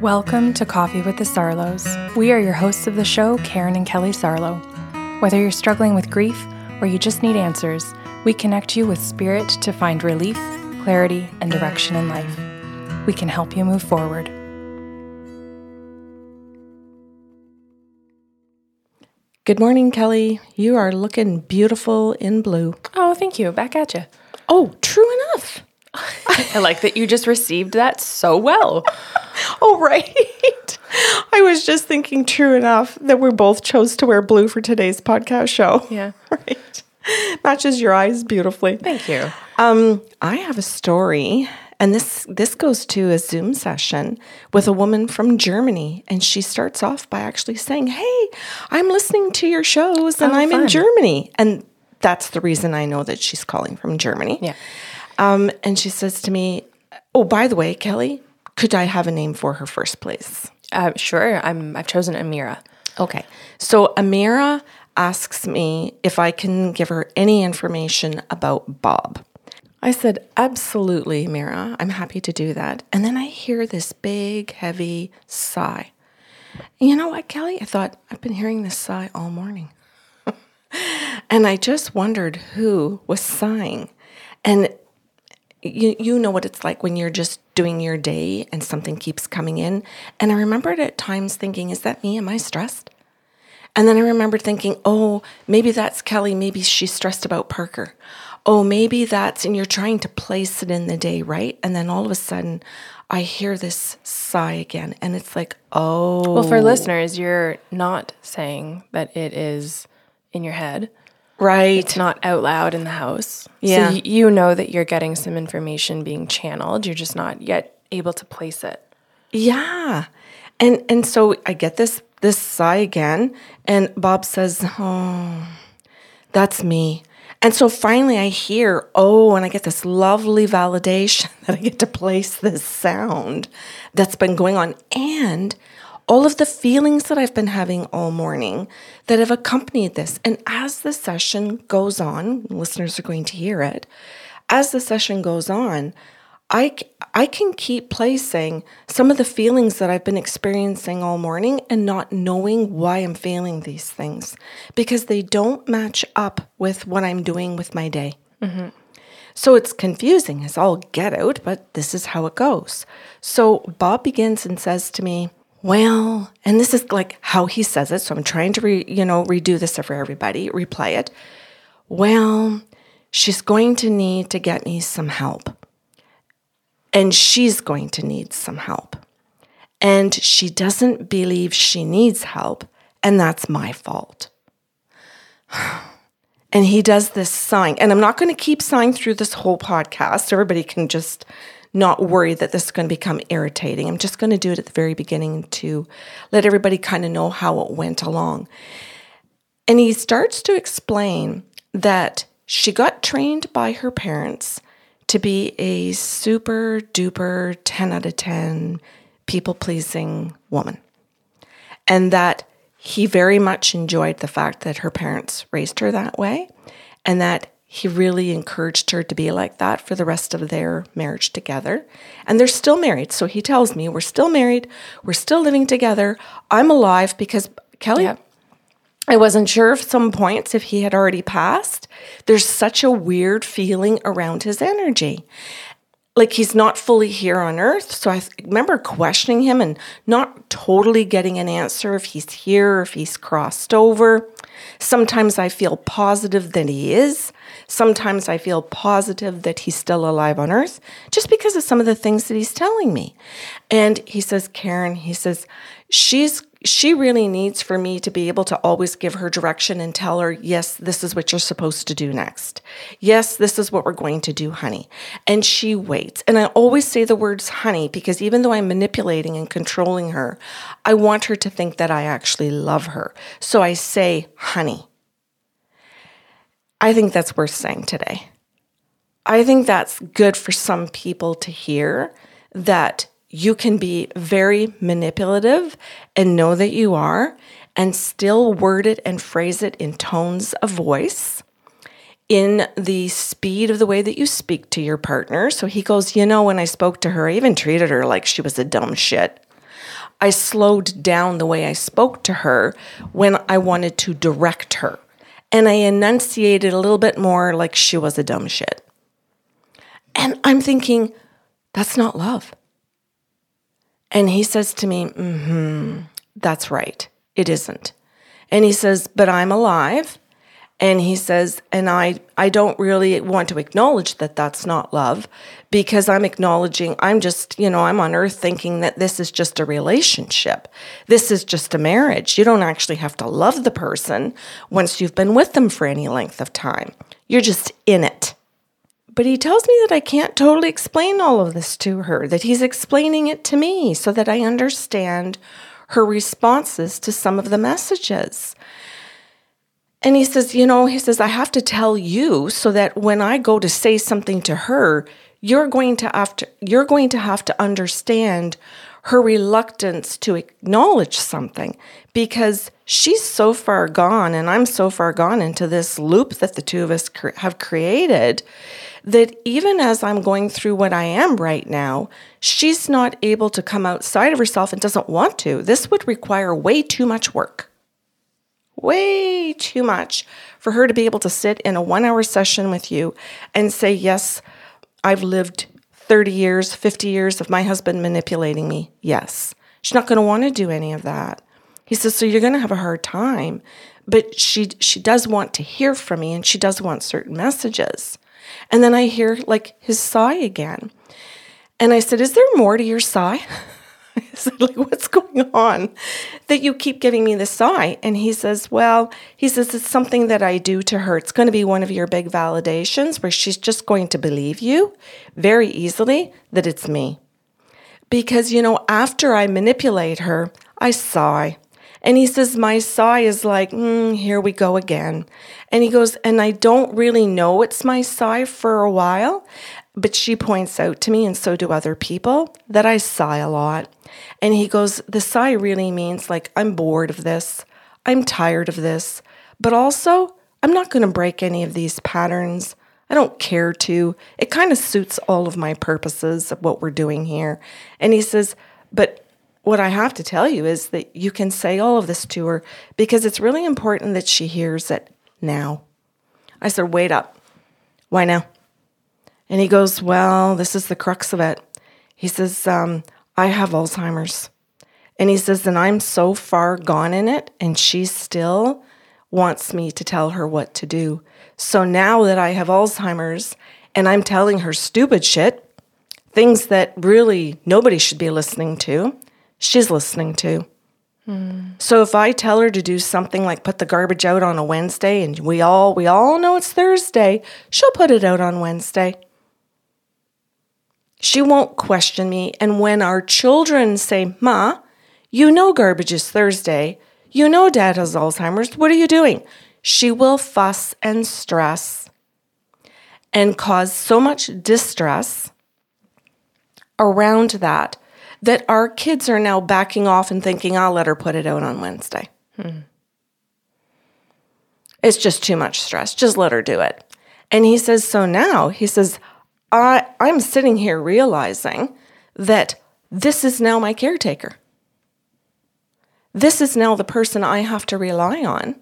Welcome to Coffee with the Sarlos. We are your hosts of the show, Karen and Kelly Sarlo. Whether you're struggling with grief or you just need answers, we connect you with spirit to find relief, clarity, and direction in life. We can help you move forward. Good morning, Kelly. You are looking beautiful in blue. Oh, thank you. Back at you. Oh, true enough. I like that you just received that so well. Oh, right. I was just thinking, true enough, that we both chose to wear blue for today's podcast show. Yeah. Right. Matches your eyes beautifully. Thank you. Um, I have a story, and this this goes to a Zoom session with a woman from Germany, and she starts off by actually saying, "Hey, I'm listening to your shows, and Oh, I'm in. Germany," and that's the reason I know that she's calling from Germany. Yeah. Um, and she says to me, "Oh, by the way, Kelly, could I have a name for her first, please?" Uh, sure. I'm. I've chosen Amira. Okay. So Amira asks me if I can give her any information about Bob. I said, absolutely, Amira. I'm happy to do that. And then I hear this big, heavy sigh. And you know what, Kelly? I thought, I've been hearing this sigh all morning. and I just wondered who was sighing. And you you know what it's like when you're just doing your day and something keeps coming in. And I remembered at times thinking, is that me? Am I stressed? And then I remembered thinking, oh, maybe that's Kelly. Maybe she's stressed about Parker. Oh, maybe that's, and you're trying to place it in the day, right? And then all of a sudden, I hear this sigh again. And it's like, oh. Well, for listeners, you're not saying that it is in your head. Right. It's not out loud in the house. Yeah. So you know that you're getting some information being channeled. You're just not yet able to place it. Yeah. And and so I get this this sigh again and Bob says, "Oh, that's me." And so finally I hear, "Oh," and I get this lovely validation that I get to place this sound that's been going on and all of the feelings that I've been having all morning that have accompanied this. And as the session goes on, listeners are going to hear it. As the session goes on, I, I can keep placing some of the feelings that I've been experiencing all morning and not knowing why I'm feeling these things because they don't match up with what I'm doing with my day. Mm-hmm. So it's confusing as all get out, but this is how it goes. So Bob begins and says to me, well, and this is like how he says it. So I'm trying to, re, you know, redo this for everybody, replay it. Well, she's going to need to get me some help and she's going to need some help. And she doesn't believe she needs help, and that's my fault. And he does this sighing, and I'm not going to keep sighing through this whole podcast. Everybody can just not worry that this is going to become irritating. I'm just going to do it at the very beginning to let everybody kind of know how it went along. And he starts to explain that she got trained by her parents to be a super duper 10 out of 10 people pleasing woman. And that he very much enjoyed the fact that her parents raised her that way and that he really encouraged her to be like that for the rest of their marriage together. And they're still married. So he tells me, We're still married. We're still living together. I'm alive because Kelly. I wasn't sure if some points if he had already passed. There's such a weird feeling around his energy. Like he's not fully here on earth. So I remember questioning him and not totally getting an answer if he's here, if he's crossed over. Sometimes I feel positive that he is. Sometimes I feel positive that he's still alive on earth just because of some of the things that he's telling me. And he says, Karen, he says, she's she really needs for me to be able to always give her direction and tell her, yes, this is what you're supposed to do next. Yes, this is what we're going to do, honey. And she waits. And I always say the words honey because even though I'm manipulating and controlling her, I want her to think that I actually love her. So I say honey. I think that's worth saying today. I think that's good for some people to hear that you can be very manipulative and know that you are, and still word it and phrase it in tones of voice, in the speed of the way that you speak to your partner. So he goes, You know, when I spoke to her, I even treated her like she was a dumb shit. I slowed down the way I spoke to her when I wanted to direct her. And I enunciated a little bit more like she was a dumb shit. And I'm thinking, that's not love. And he says to me, mm hmm, that's right. It isn't. And he says, but I'm alive. And he says and i i don't really want to acknowledge that that's not love because i'm acknowledging i'm just you know i'm on earth thinking that this is just a relationship. This is just a marriage. You don't actually have to love the person once you've been with them for any length of time. You're just in it but he tells me that I can't totally explain all of this to her, that he's explaining it to me so that I understand her responses to some of the messages. And he says, You know, he says, I have to tell you so that when I go to say something to her, you're going to have to, you're going to, have to understand her reluctance to acknowledge something because she's so far gone and I'm so far gone into this loop that the two of us cre- have created that even as I'm going through what I am right now, she's not able to come outside of herself and doesn't want to. This would require way too much work way too much for her to be able to sit in a one hour session with you and say, Yes, I've lived 30 years, 50 years of my husband manipulating me. Yes. She's not going to want to do any of that. He says, So you're going to have a hard time. But she, she does want to hear from me and she does want certain messages. And then I hear like his sigh again. And I said, Is there more to your sigh? I said, like, what's going on that you keep giving me this sigh? And he says, well, he says, it's something that I do to her. It's going to be one of your big validations where she's just going to believe you very easily that it's me. Because, you know, after I manipulate her, I sigh. And he says, My sigh is like, mm, here we go again. And he goes, And I don't really know it's my sigh for a while. But she points out to me, and so do other people, that I sigh a lot. And he goes, The sigh really means like, I'm bored of this. I'm tired of this. But also, I'm not going to break any of these patterns. I don't care to. It kind of suits all of my purposes of what we're doing here. And he says, But what I have to tell you is that you can say all of this to her because it's really important that she hears it now. I said, Wait up. Why now? And he goes, Well, this is the crux of it. He says, um, I have Alzheimer's. And he says, And I'm so far gone in it, and she still wants me to tell her what to do. So now that I have Alzheimer's and I'm telling her stupid shit, things that really nobody should be listening to, she's listening to. So if I tell her to do something like put the garbage out on a Wednesday and we all we all know it's Thursday, she'll put it out on Wednesday. She won't question me. And when our children say, Ma, you know garbage is Thursday, you know dad has Alzheimer's, what are you doing? She will fuss and stress and cause so much distress around that that our kids are now backing off and thinking, I'll let her put it out on Wednesday. Hmm. It's just too much stress. Just let her do it. And he says, So now, he says, I, I'm sitting here realizing that this is now my caretaker. This is now the person I have to rely on.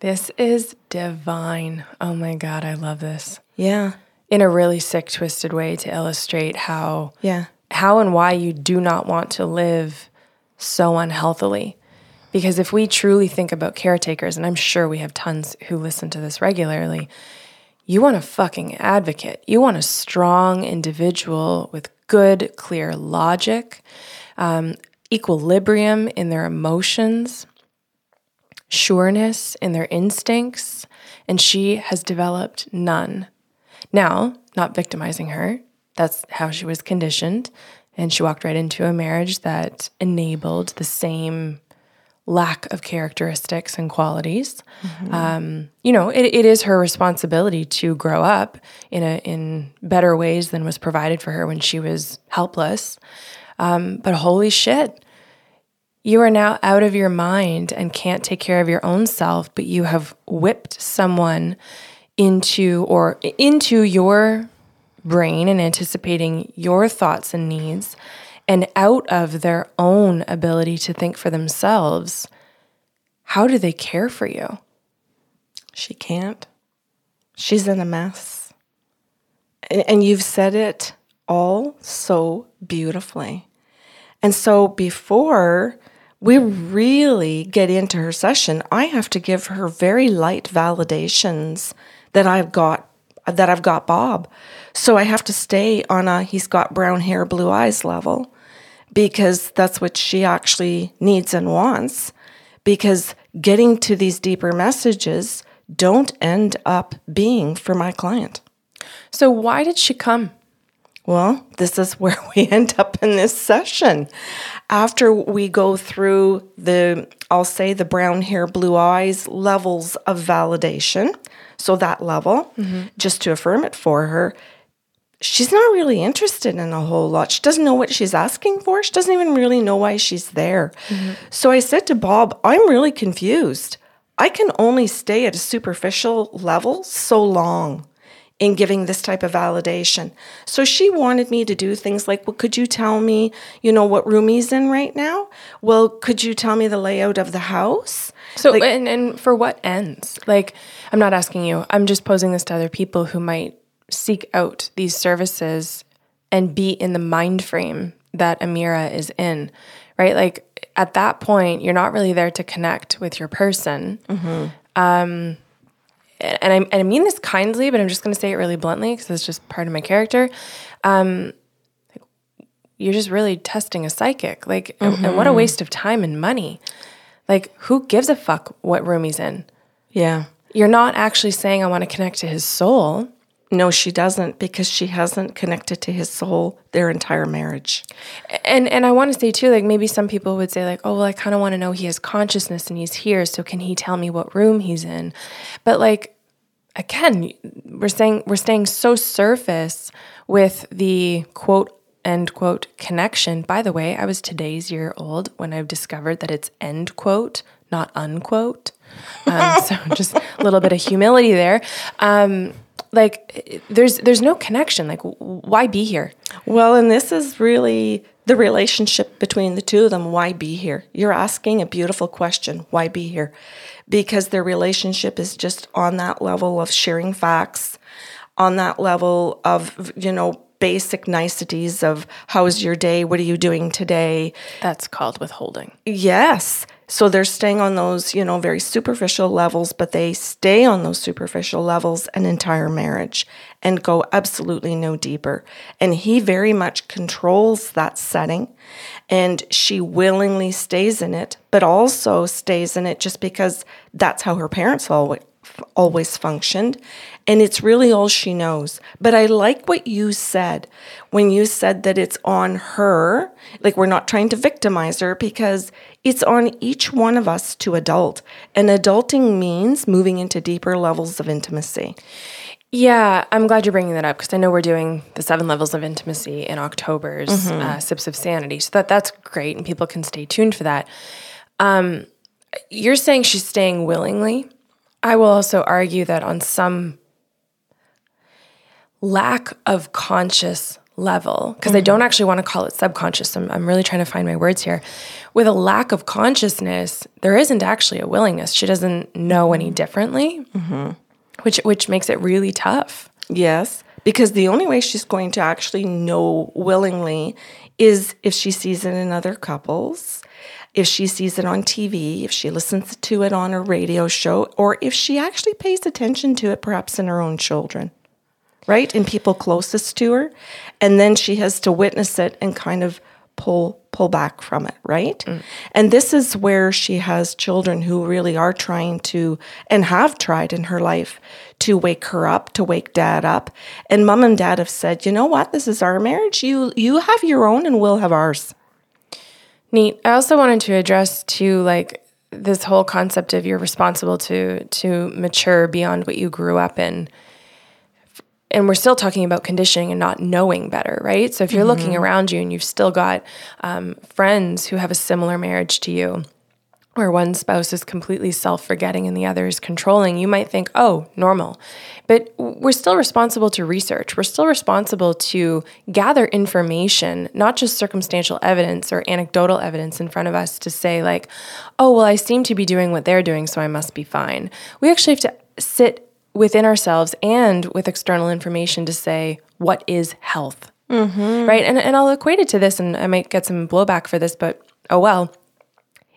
This is divine. Oh my God, I love this. Yeah. In a really sick, twisted way to illustrate how, yeah, how and why you do not want to live so unhealthily. Because if we truly think about caretakers, and I'm sure we have tons who listen to this regularly, you want a fucking advocate. You want a strong individual with good, clear logic, um, equilibrium in their emotions, sureness in their instincts, and she has developed none. Now, not victimizing her, that's how she was conditioned. And she walked right into a marriage that enabled the same lack of characteristics and qualities. Mm-hmm. Um, you know, it, it is her responsibility to grow up in a in better ways than was provided for her when she was helpless. Um, but holy shit, you are now out of your mind and can't take care of your own self, but you have whipped someone into or into your brain and anticipating your thoughts and needs and out of their own ability to think for themselves, how do they care for you? She can't. She's in a mess. And, you've said it all so beautifully. And so before we really get into her session, I have to give her very light validations that I've got that I've got Bob. So I have to stay on a he's got brown hair, blue eyes level because that's what she actually needs and wants. Because getting to these deeper messages don't end up being for my client. So, why did she come? Well, this is where we end up in this session. After we go through the, I'll say the brown hair, blue eyes levels of validation, so that level, mm-hmm. just to affirm it for her, she's not really interested in a whole lot. She doesn't know what she's asking for. She doesn't even really know why she's there. Mm-hmm. So I said to Bob, I'm really confused. I can only stay at a superficial level so long in giving this type of validation. So she wanted me to do things like, well, could you tell me, you know, what room he's in right now? Well, could you tell me the layout of the house? So, like, and, and for what ends? Like, I'm not asking you, I'm just posing this to other people who might seek out these services and be in the mind frame that Amira is in, right? Like, at that point, you're not really there to connect with your person. Mm-hmm. Um, and I, and I mean this kindly, but I'm just going to say it really bluntly because it's just part of my character. Um, you're just really testing a psychic. Like, mm-hmm. and what a mm-hmm. waste of time and money. Like, who gives a fuck what room he's in? Yeah. You're not actually saying, I want to connect to his soul. No, she doesn't because she hasn't connected to his soul their entire marriage. And and I want to say too, like maybe some people would say like, oh well, I kind of want to know he has consciousness and he's here, so can he tell me what room he's in? But like again, we're saying we're staying so surface with the quote end quote connection. By the way, I was today's year old when I discovered that it's end quote, not unquote. Um, so just a little bit of humility there. Um, like there's there's no connection. Like why be here? Well and this is really the relationship between the two of them why be here? You're asking a beautiful question why be here? Because their relationship is just on that level of sharing facts on that level of you know basic niceties of how's your day? What are you doing today? That's called withholding. Yes so they're staying on those, you know, very superficial levels, but they stay on those superficial levels an entire marriage and go absolutely no deeper. And he very much controls that setting and she willingly stays in it, but also stays in it just because that's how her parents always always functioned and it's really all she knows. But I like what you said when you said that it's on her, like we're not trying to victimize her because it's on each one of us to adult. And adulting means moving into deeper levels of intimacy. Yeah, I'm glad you're bringing that up because I know we're doing the seven levels of intimacy in October's mm-hmm. uh, Sips of Sanity. So that that's great, and people can stay tuned for that. Um, you're saying she's staying willingly. I will also argue that on some lack of conscious level, because mm-hmm. I don't actually want to call it subconscious, I'm, I'm really trying to find my words here. With a lack of consciousness, there isn't actually a willingness. She doesn't know any differently, mm-hmm. which which makes it really tough. Yes, because the only way she's going to actually know willingly is if she sees it in other couples if she sees it on TV, if she listens to it on a radio show, or if she actually pays attention to it perhaps in her own children, right? In people closest to her. And then she has to witness it and kind of pull pull back from it, right? Mm. And this is where she has children who really are trying to and have tried in her life to wake her up, to wake dad up. And mom and dad have said, "You know what? This is our marriage. You you have your own and we'll have ours." Neat. I also wanted to address too, like this whole concept of you're responsible to to mature beyond what you grew up in. And we're still talking about conditioning and not knowing better, right? So if you're mm-hmm. looking around you and you've still got um, friends who have a similar marriage to you, where one spouse is completely self forgetting and the other is controlling, you might think, oh, normal. But we're still responsible to research. We're still responsible to gather information, not just circumstantial evidence or anecdotal evidence in front of us to say, like, oh, well, I seem to be doing what they're doing, so I must be fine. We actually have to sit within ourselves and with external information to say, what is health? Mm-hmm. Right. And, and I'll equate it to this, and I might get some blowback for this, but oh well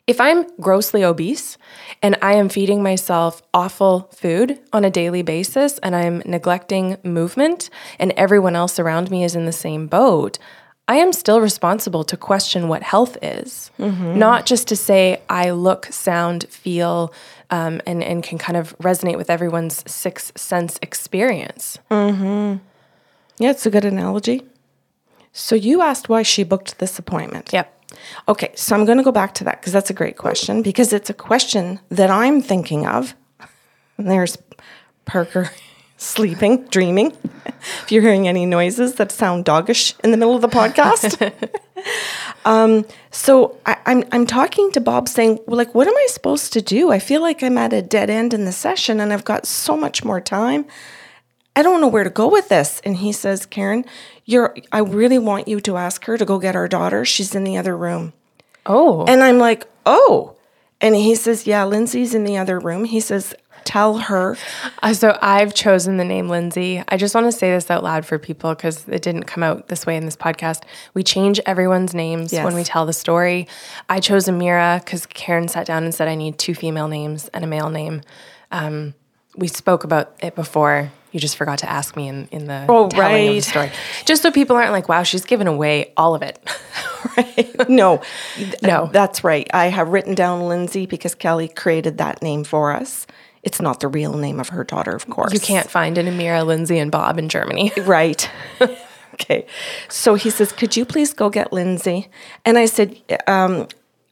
if I'm grossly obese and I am feeding myself awful food on a daily basis and I'm neglecting movement and everyone else around me is in the same boat, I am still responsible to question what health is, mm-hmm. not just to say I look, sound, feel, um, and, and can kind of resonate with everyone's sixth sense experience. Mm-hmm. Yeah, it's a good analogy. So you asked why she booked this appointment. Yep. Okay, so I'm going to go back to that because that's a great question because it's a question that I'm thinking of. And there's Parker sleeping, dreaming. if you're hearing any noises that sound doggish in the middle of the podcast. um, so I, I'm I'm talking to Bob saying, well, like, what am I supposed to do? I feel like I'm at a dead end in the session and I've got so much more time. I don't know where to go with this. And he says, Karen, you're I really want you to ask her to go get our daughter. She's in the other room. Oh. And I'm like, oh. And he says, yeah, Lindsay's in the other room. He says, tell her. Uh, so I've chosen the name Lindsay. I just want to say this out loud for people because it didn't come out this way in this podcast. We change everyone's names yes. when we tell the story. I chose Amira because Karen sat down and said, I need two female names and a male name. Um, we spoke about it before you just forgot to ask me in, in the oh, telling right. of the story. Just so people aren't like, wow, she's given away all of it. right. No, no. That's right. I have written down Lindsay because Kelly created that name for us. It's not the real name of her daughter, of course. You can't find an Amira, Lindsay, and Bob in Germany. right. okay. So he says, Could you please go get Lindsay? And I said, um,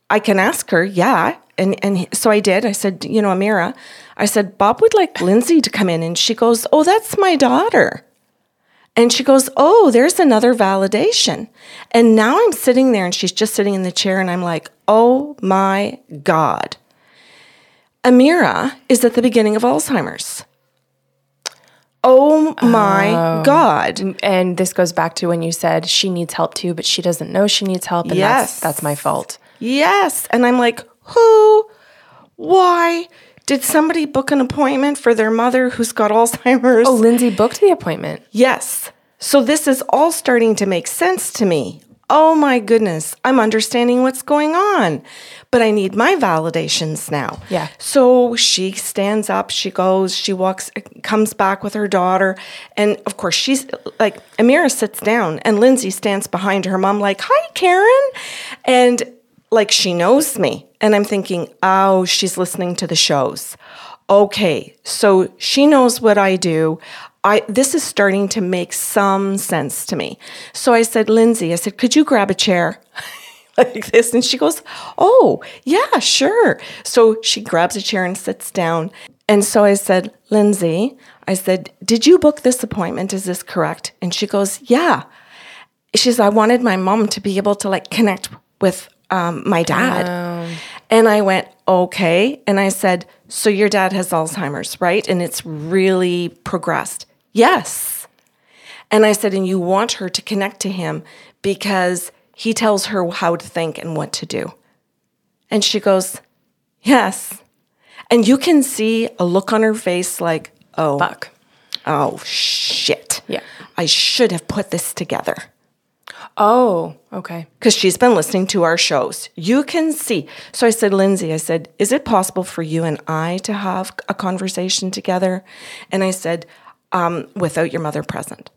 I can ask her, yeah. And and so I did. I said, you know, Amira, I said, Bob would like Lindsay to come in. And she goes, Oh, that's my daughter. And she goes, Oh, there's another validation. And now I'm sitting there and she's just sitting in the chair and I'm like, Oh my God. Amira is at the beginning of Alzheimer's. Oh my oh. God. And this goes back to when you said she needs help too, but she doesn't know she needs help. And yes. that's, that's my fault. Yes. And I'm like, who? Why? Did somebody book an appointment for their mother who's got Alzheimer's? Oh, Lindsay booked the appointment. Yes. So this is all starting to make sense to me. Oh my goodness, I'm understanding what's going on. But I need my validations now. Yeah. So she stands up, she goes, she walks, comes back with her daughter. And of course, she's like, Amira sits down and Lindsay stands behind her mom, like, Hi, Karen. And like she knows me. And I'm thinking, oh, she's listening to the shows. Okay, so she knows what I do. I this is starting to make some sense to me. So I said, Lindsay, I said, could you grab a chair? like this. And she goes, Oh, yeah, sure. So she grabs a chair and sits down. And so I said, Lindsay, I said, Did you book this appointment? Is this correct? And she goes, Yeah. She says, I wanted my mom to be able to like connect with um, my dad. Oh. And I went, okay. And I said, so your dad has Alzheimer's, right? And it's really progressed. Yes. And I said, and you want her to connect to him because he tells her how to think and what to do. And she goes, yes. And you can see a look on her face like, oh, fuck. Oh, shit. Yeah. I should have put this together. Oh, okay. Because she's been listening to our shows. You can see. So I said, Lindsay, I said, is it possible for you and I to have a conversation together? And I said, um, without your mother present.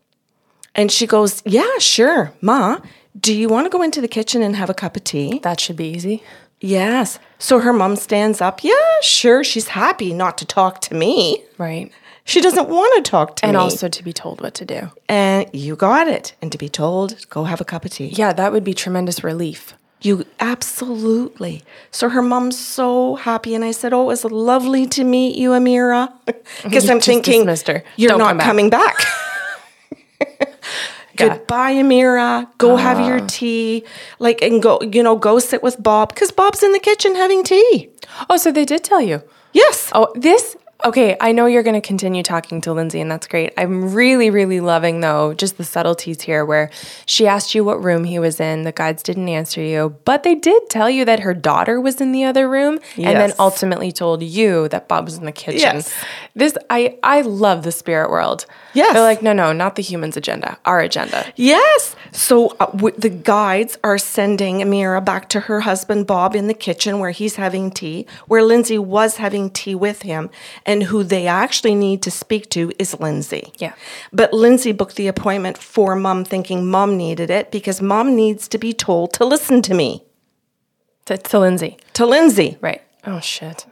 And she goes, yeah, sure. Ma, do you want to go into the kitchen and have a cup of tea? That should be easy. Yes. So her mom stands up. Yeah, sure. She's happy not to talk to me. Right. She doesn't want to talk to and me. And also to be told what to do. And you got it. And to be told, go have a cup of tea. Yeah, that would be tremendous relief. You absolutely. So her mom's so happy. And I said, Oh, it was lovely to meet you, Amira. Because I'm thinking. You're Don't not coming back. Yeah. Goodbye, Amira. Go have your ah. tea. Like, and go, you know, go sit with Bob because Bob's in the kitchen having tea. Oh, so they did tell you. Yes. Oh, this okay. I know you're going to continue talking to Lindsay, and that's great. I'm really, really loving though just the subtleties here, where she asked you what room he was in. The guides didn't answer you, but they did tell you that her daughter was in the other room, and then ultimately told you that Bob was in the kitchen. Yes. This I I love the spirit world. Yes. they're like no, no, not the humans' agenda, our agenda. Yes. So uh, w- the guides are sending Amira back to her husband Bob in the kitchen where he's having tea, where Lindsay was having tea with him, and who they actually need to speak to is Lindsay. Yeah. But Lindsay booked the appointment for mom, thinking mom needed it because mom needs to be told to listen to me, To, to Lindsay, to Lindsay. right? Oh shit.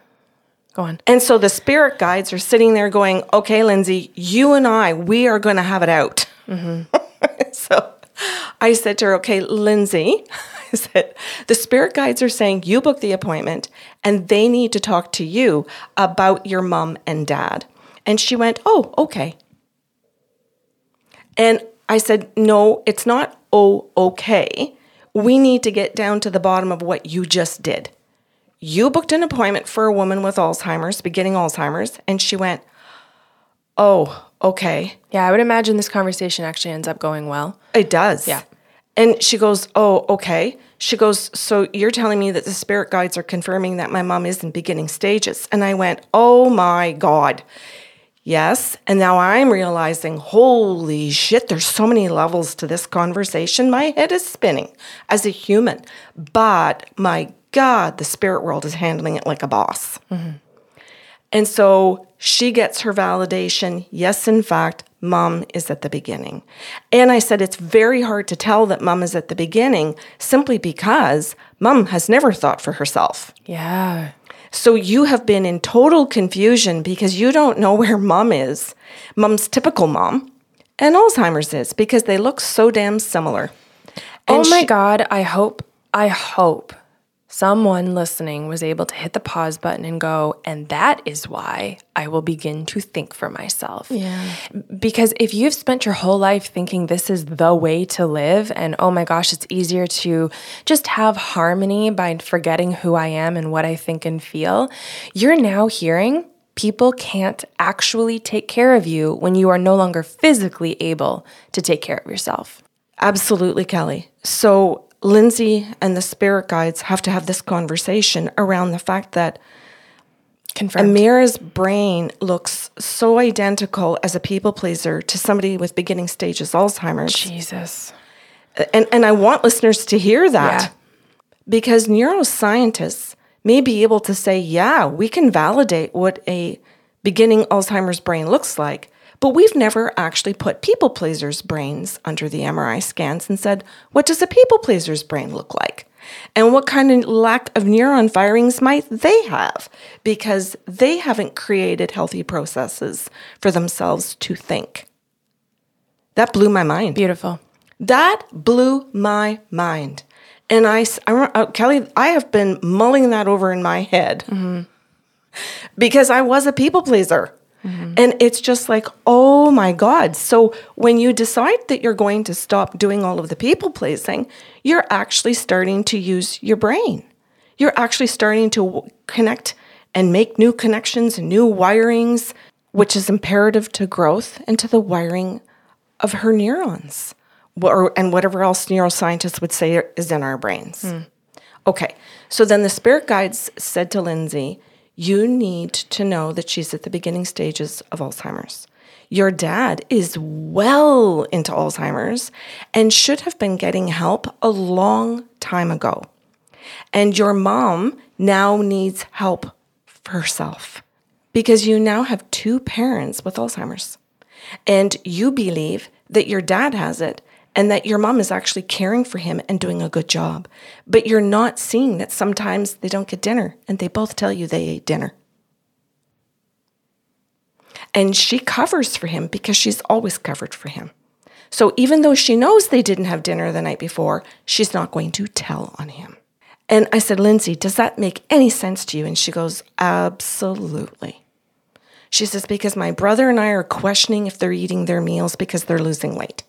Go on. And so the spirit guides are sitting there going, okay, Lindsay, you and I, we are going to have it out. Mm-hmm. so I said to her, okay, Lindsay, I said, the spirit guides are saying you book the appointment and they need to talk to you about your mom and dad. And she went, oh, okay. And I said, no, it's not, oh, okay. We need to get down to the bottom of what you just did you booked an appointment for a woman with Alzheimer's, beginning Alzheimer's, and she went, Oh, okay. Yeah, I would imagine this conversation actually ends up going well. It does. Yeah. And she goes, Oh, okay. She goes, So you're telling me that the spirit guides are confirming that my mom is in beginning stages. And I went, Oh my God. Yes. And now I'm realizing, holy shit, there's so many levels to this conversation. My head is spinning as a human. But my God, the spirit world is handling it like a boss. Mm-hmm. And so she gets her validation. Yes, in fact, mom is at the beginning. And I said it's very hard to tell that mom is at the beginning simply because mom has never thought for herself. Yeah. So you have been in total confusion because you don't know where mom is, mom's typical mom, and Alzheimer's is because they look so damn similar. Oh my she- God. I hope, I hope someone listening was able to hit the pause button and go, and that is why I will begin to think for myself. Yeah. Because if you've spent your whole life thinking this is the way to live, and oh my gosh, it's easier to just have harmony by forgetting who I am and what I think and feel, you're now hearing people can't actually take care of you when you are no longer physically able to take care of yourself. Absolutely, Kelly. So Lindsay and the spirit guides have to have this conversation around the fact that Confirmed. Amira's brain looks so identical as a people pleaser to somebody with beginning stages Alzheimer's. Jesus. And and I want listeners to hear that. Yeah. Because neuroscientists may be able to say, yeah, we can validate what a beginning Alzheimer's brain looks like, but we've never actually put people pleasers' brains under the MRI scans and said, what does a people pleaser's brain look like? And what kind of lack of neuron firings might they have? Because they haven't created healthy processes for themselves to think. That blew my mind. Beautiful. That blew my mind. And I, re- uh, Kelly, I have been mulling that over in my head because I was a people pleaser. Mm-hmm. And it's just like, oh my God. So when you decide that you're going to stop doing all of the people pleasing, you're actually starting to use your brain. You're actually starting to w- connect and make new connections and new wirings, which is imperative to growth and to the wiring of her neurons or, and whatever else neuroscientists would say is in our brains. Hmm. Okay, so then the spirit guides said to Lindsay, You need to know that she's at the beginning stages of Alzheimer's. Your dad is well into Alzheimer's and should have been getting help a long time ago. And your mom now needs help for herself because you now have two parents with Alzheimer's. And you believe that your dad has it and that your mom is actually caring for him and doing a good job. But you're not seeing that sometimes they don't get dinner and they both tell you they ate dinner. And she covers for him because she's always covered for him. So even though she knows they didn't have dinner the night before, she's not going to tell on him. And I said, Lindsay, does that make any sense to you? And she goes, Absolutely. She says, Because my brother and I are questioning if they're eating their meals because they're losing weight.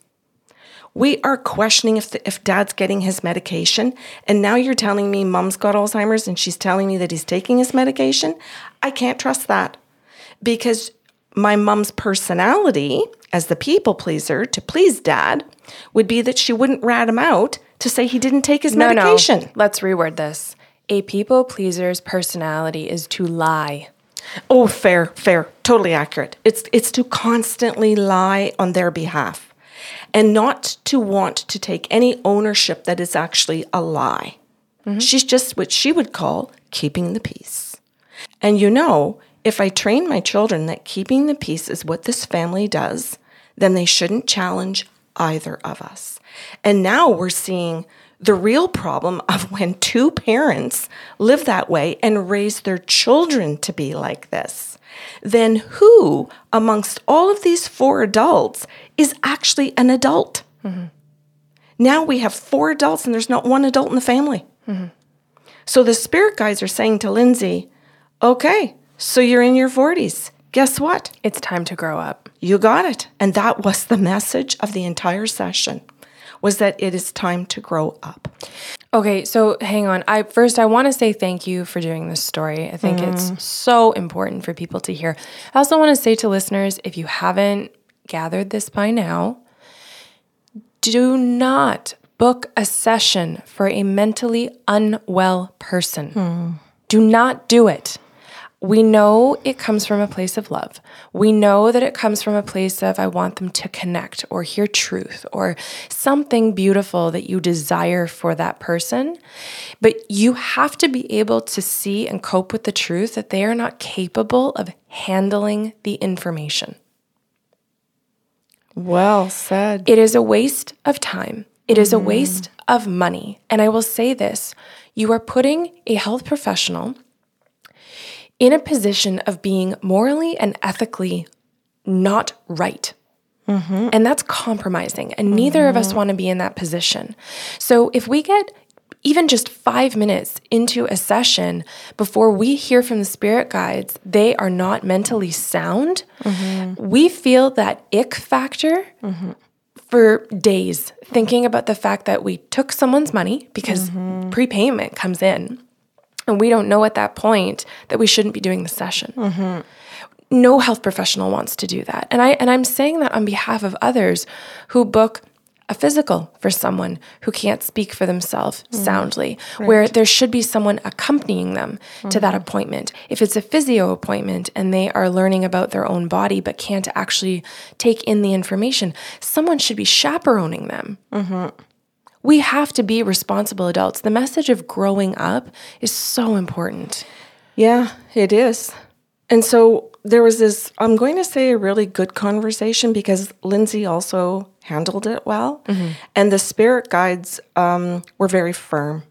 We are questioning if, the, if dad's getting his medication. And now you're telling me mom's got Alzheimer's and she's telling me that he's taking his medication. I can't trust that because my mom's personality as the people pleaser to please dad would be that she wouldn't rat him out to say he didn't take his No, medication. no. Let's reword this. A people pleaser's personality is to lie. Oh, fair, fair, totally accurate. It's it's to constantly lie on their behalf and not to want to take any ownership that is actually a lie. Mm-hmm. She's just what she would call keeping the peace. And you know, if I train my children that keeping the peace is what this family does, then they shouldn't challenge either of us. And now we're seeing the real problem of when two parents live that way and raise their children to be like this. Then who amongst all of these four adults is actually an adult? Now we have four adults and there's not one adult in the family. So the spirit guides are saying to Lindsay, okay, so you're in your 40s. Guess what? It's time to grow up. You got it. And that was the message of the entire session was that it is time to grow up. Okay, so hang on. I first I want to say thank you for doing this story. I think it's mm. so important for people to hear. I also want to say to listeners, if you haven't gathered this by now, do not book a session for a mentally unwell person. Do not do it. We know it comes from a place of love. We know that it comes from a place of, I want them to connect or hear truth or something beautiful that you desire for that person. But you have to be able to see and cope with the truth that they are not capable of handling the information. Well said. It is a waste of time. It is a mm. waste of money. And I will say this you are putting a health professional in a position of being morally and ethically not right. Mm-hmm. And that's compromising. And neither of us mm-hmm. want to be in that position. So if we get even just five minutes into a session before we hear from the spirit guides, they are not mentally sound, mm-hmm. we feel that ick factor mm-hmm. for days, thinking about the fact that we took someone's money because mm-hmm. prepayment comes in. And we don't know at that point that we shouldn't be doing the session. No health professional wants to do that. And I and I'm saying that on behalf of others who book a physical for someone who can't speak for themselves mm. soundly, where there should be someone accompanying them to mm-hmm. that appointment. If it's a physio appointment and they are learning about their own body but can't actually take in the information, someone should be chaperoning them. Mm-hmm. We have to be responsible adults. The message of growing up is so important. Yeah, it is. And so there was this, I'm going to say a really good conversation because Lindsay also handled it well. And the spirit guides um, were very firm.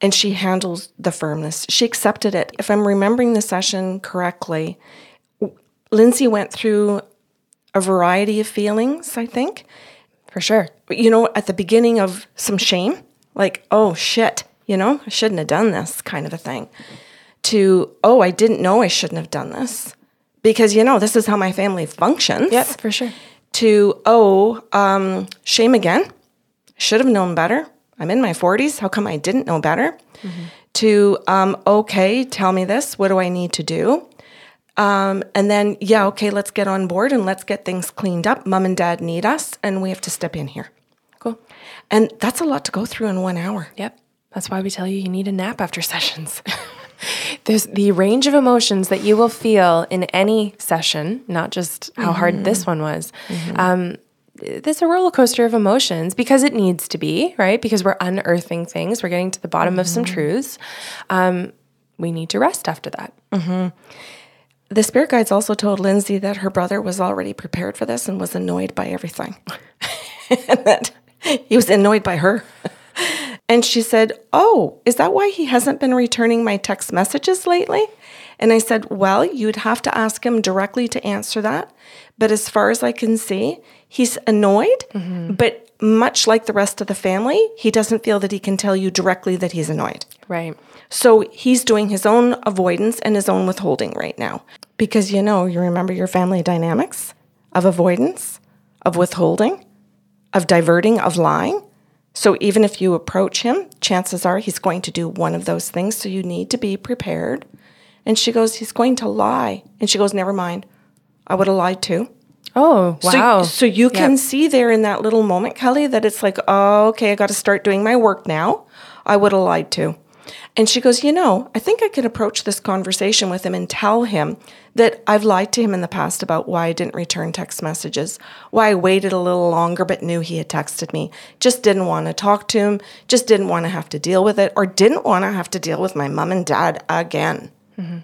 And she handled the firmness. She accepted it. If I'm remembering the session correctly, Lindsay went through a variety of feelings, I think. For sure. you know, at the beginning of some shame, like, oh shit, you know, I shouldn't have done this kind of a thing, to, oh, I didn't know I shouldn't have done this because, you know, this is how my family functions. Yep, for sure. To, oh, um, shame again. Should have known better. I'm in my 40s. How come I didn't know better? To, um, okay, tell me this. What do I need to do? Um, and then, yeah, okay, let's get on board and let's get things cleaned up. Mom and dad need us, and we have to step in here. Cool. And that's a lot to go through in one hour. Yep. That's why we tell you you need a nap after sessions. There's the range of emotions that you will feel in any session, not just how hard this one was. Um, there's a roller coaster of emotions because it needs to be, right? Because we're unearthing things, we're getting to the bottom of some truths. Um, we need to rest after that. The spirit guides also told Lindsay that her brother was already prepared for this and was annoyed by everything. and that he was annoyed by her. And she said, Oh, is that why he hasn't been returning my text messages lately? And I said, Well, you'd have to ask him directly to answer that. But as far as I can see, he's annoyed, mm-hmm. but much like the rest of the family, he doesn't feel that he can tell you directly that he's annoyed. Right. So he's doing his own avoidance and his own withholding right now. Because you know, you remember your family dynamics of avoidance, of withholding, of diverting, of lying. So even if you approach him, chances are he's going to do one of those things. So you need to be prepared. And she goes, He's going to lie. And she goes, Never mind. I would have lied too. Oh, wow. So, so you can see there in that little moment, Kelly, that it's like, oh, okay, I got to start doing my work now. I would have lied too. And she goes, You know, I think I could approach this conversation with him and tell him that I've lied to him in the past about why I didn't return text messages, why I waited a little longer but knew he had texted me, just didn't want to talk to him, just didn't want to have to deal with it, or didn't want to have to deal with my mom and dad again. Mm-hmm.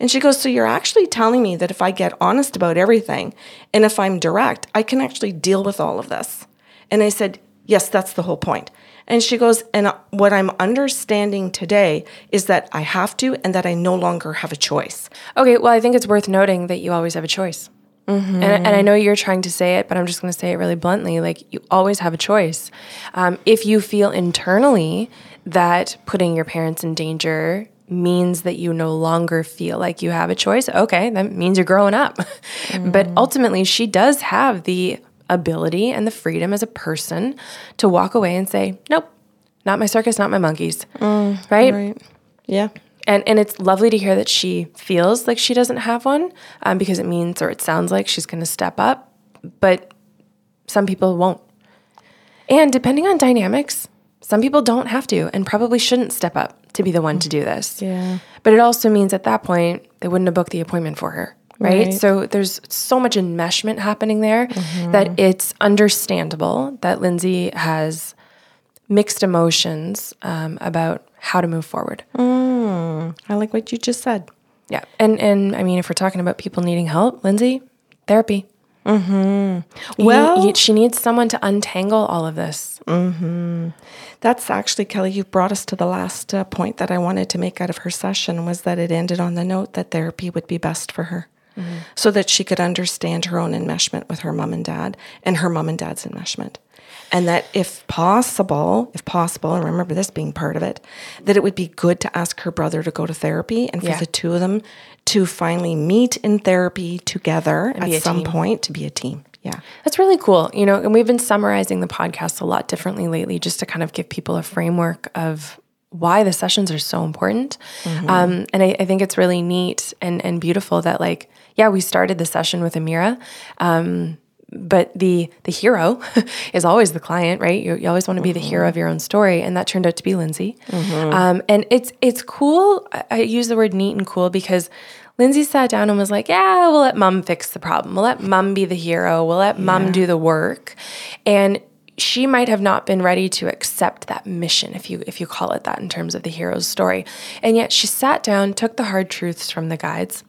And she goes, So you're actually telling me that if I get honest about everything and if I'm direct, I can actually deal with all of this. And I said, Yes, that's the whole point. And she goes, And what I'm understanding today is that I have to and that I no longer have a choice. Okay, well, I think it's worth noting that you always have a choice. Mm-hmm. And, and, I know you're trying to say it, but I'm just going to say it really bluntly. Like, you always have a choice. Um, if you feel internally that putting your parents in danger means that you no longer feel like you have a choice, okay, that means you're growing up. Mm. But ultimately, she does have the ability and the freedom as a person to walk away and say, nope, not my circus, not my monkeys. Mm, right? Right. Yeah. And, and it's lovely to hear that she feels like she doesn't have one um, because it means or it sounds like she's going to step up, but some people won't. And depending on dynamics, some people don't have to and probably shouldn't step up to be the one to do this. Yeah. But it also means at that point, they wouldn't have booked the appointment for her. Right? right. So there's so much enmeshment happening there mm-hmm. that it's understandable that Lindsay has mixed emotions um, about how to move forward. Mm, I like what you just said. Yeah. And, and I mean, if we're talking about people needing help, Lindsay, therapy. Mm-hmm. Well, you, you, she needs someone to untangle all of this. Mm-hmm. That's actually, Kelly, you brought us to the last uh, point that I wanted to make out of her session was that it ended on the note that therapy would be best for her. Mm-hmm. So that she could understand her own enmeshment with her mom and dad and her mom and dad's enmeshment. And that if possible, if possible, and remember this being part of it, that it would be good to ask her brother to go to therapy and for yeah. the two of them to finally meet in therapy together and at some team. point to be a team. Yeah. That's really cool. You know, and we've been summarizing the podcast a lot differently lately just to kind of give people a framework of why the sessions are so important. Mm-hmm. Um, and I, I, think it's really neat and, and beautiful that, like, yeah, we started the session with Amira. Um, but the the hero is always the client, right? You, you always want to be mm-hmm. the hero of your own story, and that turned out to be Lindsay. Mm-hmm. Um, and it's it's cool. I, I use the word neat and cool because Lindsay sat down and was like, Yeah, we'll let mom fix the problem. We'll let mom be the hero. We'll let yeah. mom do the work. And she might have not been ready to accept that mission if you if you call it that in terms of the hero's story and yet she sat down took the hard truths from the guides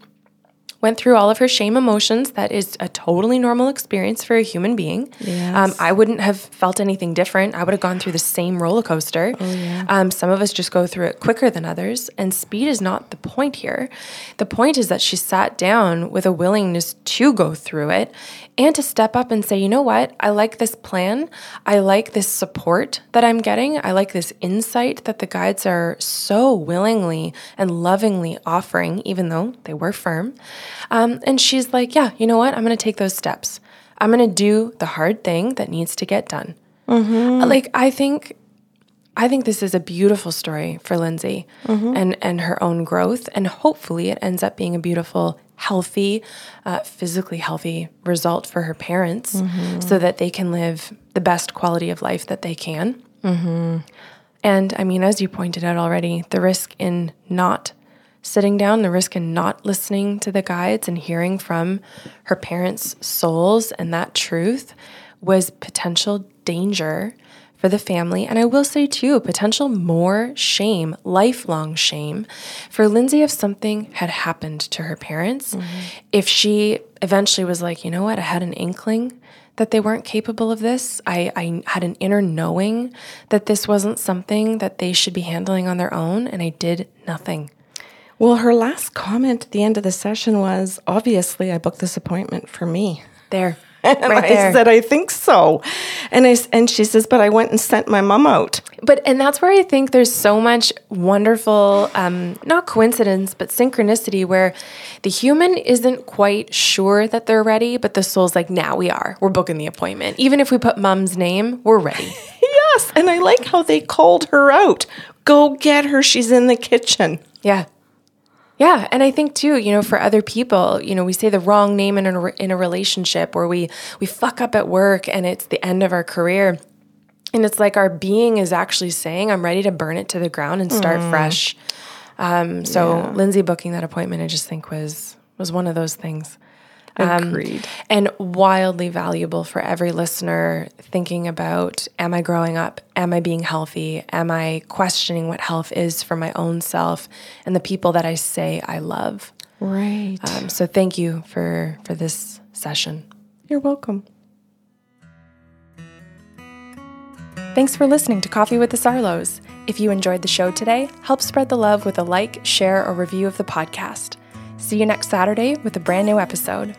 went through all of her shame emotions. That is a totally normal experience for a human being. Yes. Um, I wouldn't have felt anything different. I would have gone through the same roller coaster. Oh, yeah. um, some of us just go through it quicker than others, and speed is not the point here. The point is that she sat down with a willingness to go through it and to step up and say, you know what? I like this plan. I like this support that I'm getting. I like this insight that the guides are so willingly and lovingly offering, even though they were firm. Um, and she's like, yeah, you know what? I'm going to take those steps. I'm going to do the hard thing that needs to get done. Mm-hmm. Like, I think I think this is a beautiful story for Lindsay mm-hmm. and, and her own growth. And hopefully, it ends up being a beautiful, healthy, uh, physically healthy result for her parents mm-hmm. so that they can live the best quality of life that they can. Mm-hmm. And I mean, as you pointed out already, the risk in not sitting down, the risk in not listening to the guides and hearing from her parents' souls and that truth was potential danger for the family. And I will say, too, potential more shame, lifelong shame for Lindsay if something had happened to her parents. Mm-hmm. If she eventually was like, you know what, I had an inkling that they weren't capable of this. I, I had an inner knowing that this wasn't something that they should be handling on their own, and I did nothing. Well, her last comment at the end of the session was obviously, I booked this appointment for me. There. And Right I there. said, I think so. And I and she says, but I went and sent my mom out. But and that's where I think there's so much wonderful, um, not coincidence, but synchronicity, where the human isn't quite sure that they're ready, but the soul's like, now we are. We're booking the appointment. Even if we put mom's name, we're ready. Yes. And I like how they called her out. Go get her. She's in the kitchen. Yeah. Yeah, and I think too, you know, for other people, you know, we say the wrong name in a in a relationship or we we fuck up at work and it's the end of our career. And it's like our being is actually saying, I'm ready to burn it to the ground and start fresh. Um, so Lindsay booking that appointment, I just think was was one of those things. Agreed. And wildly valuable for every listener thinking about am I growing up? Am I being healthy? Am I questioning what health is for my own self and the people that I say I love? right. Um, so thank you for for this session. You're welcome. Thanks for listening to Coffee with the Sarlos. If you enjoyed the show today, help spread the love with a like, share, or review of the podcast. See you next Saturday with a brand new episode.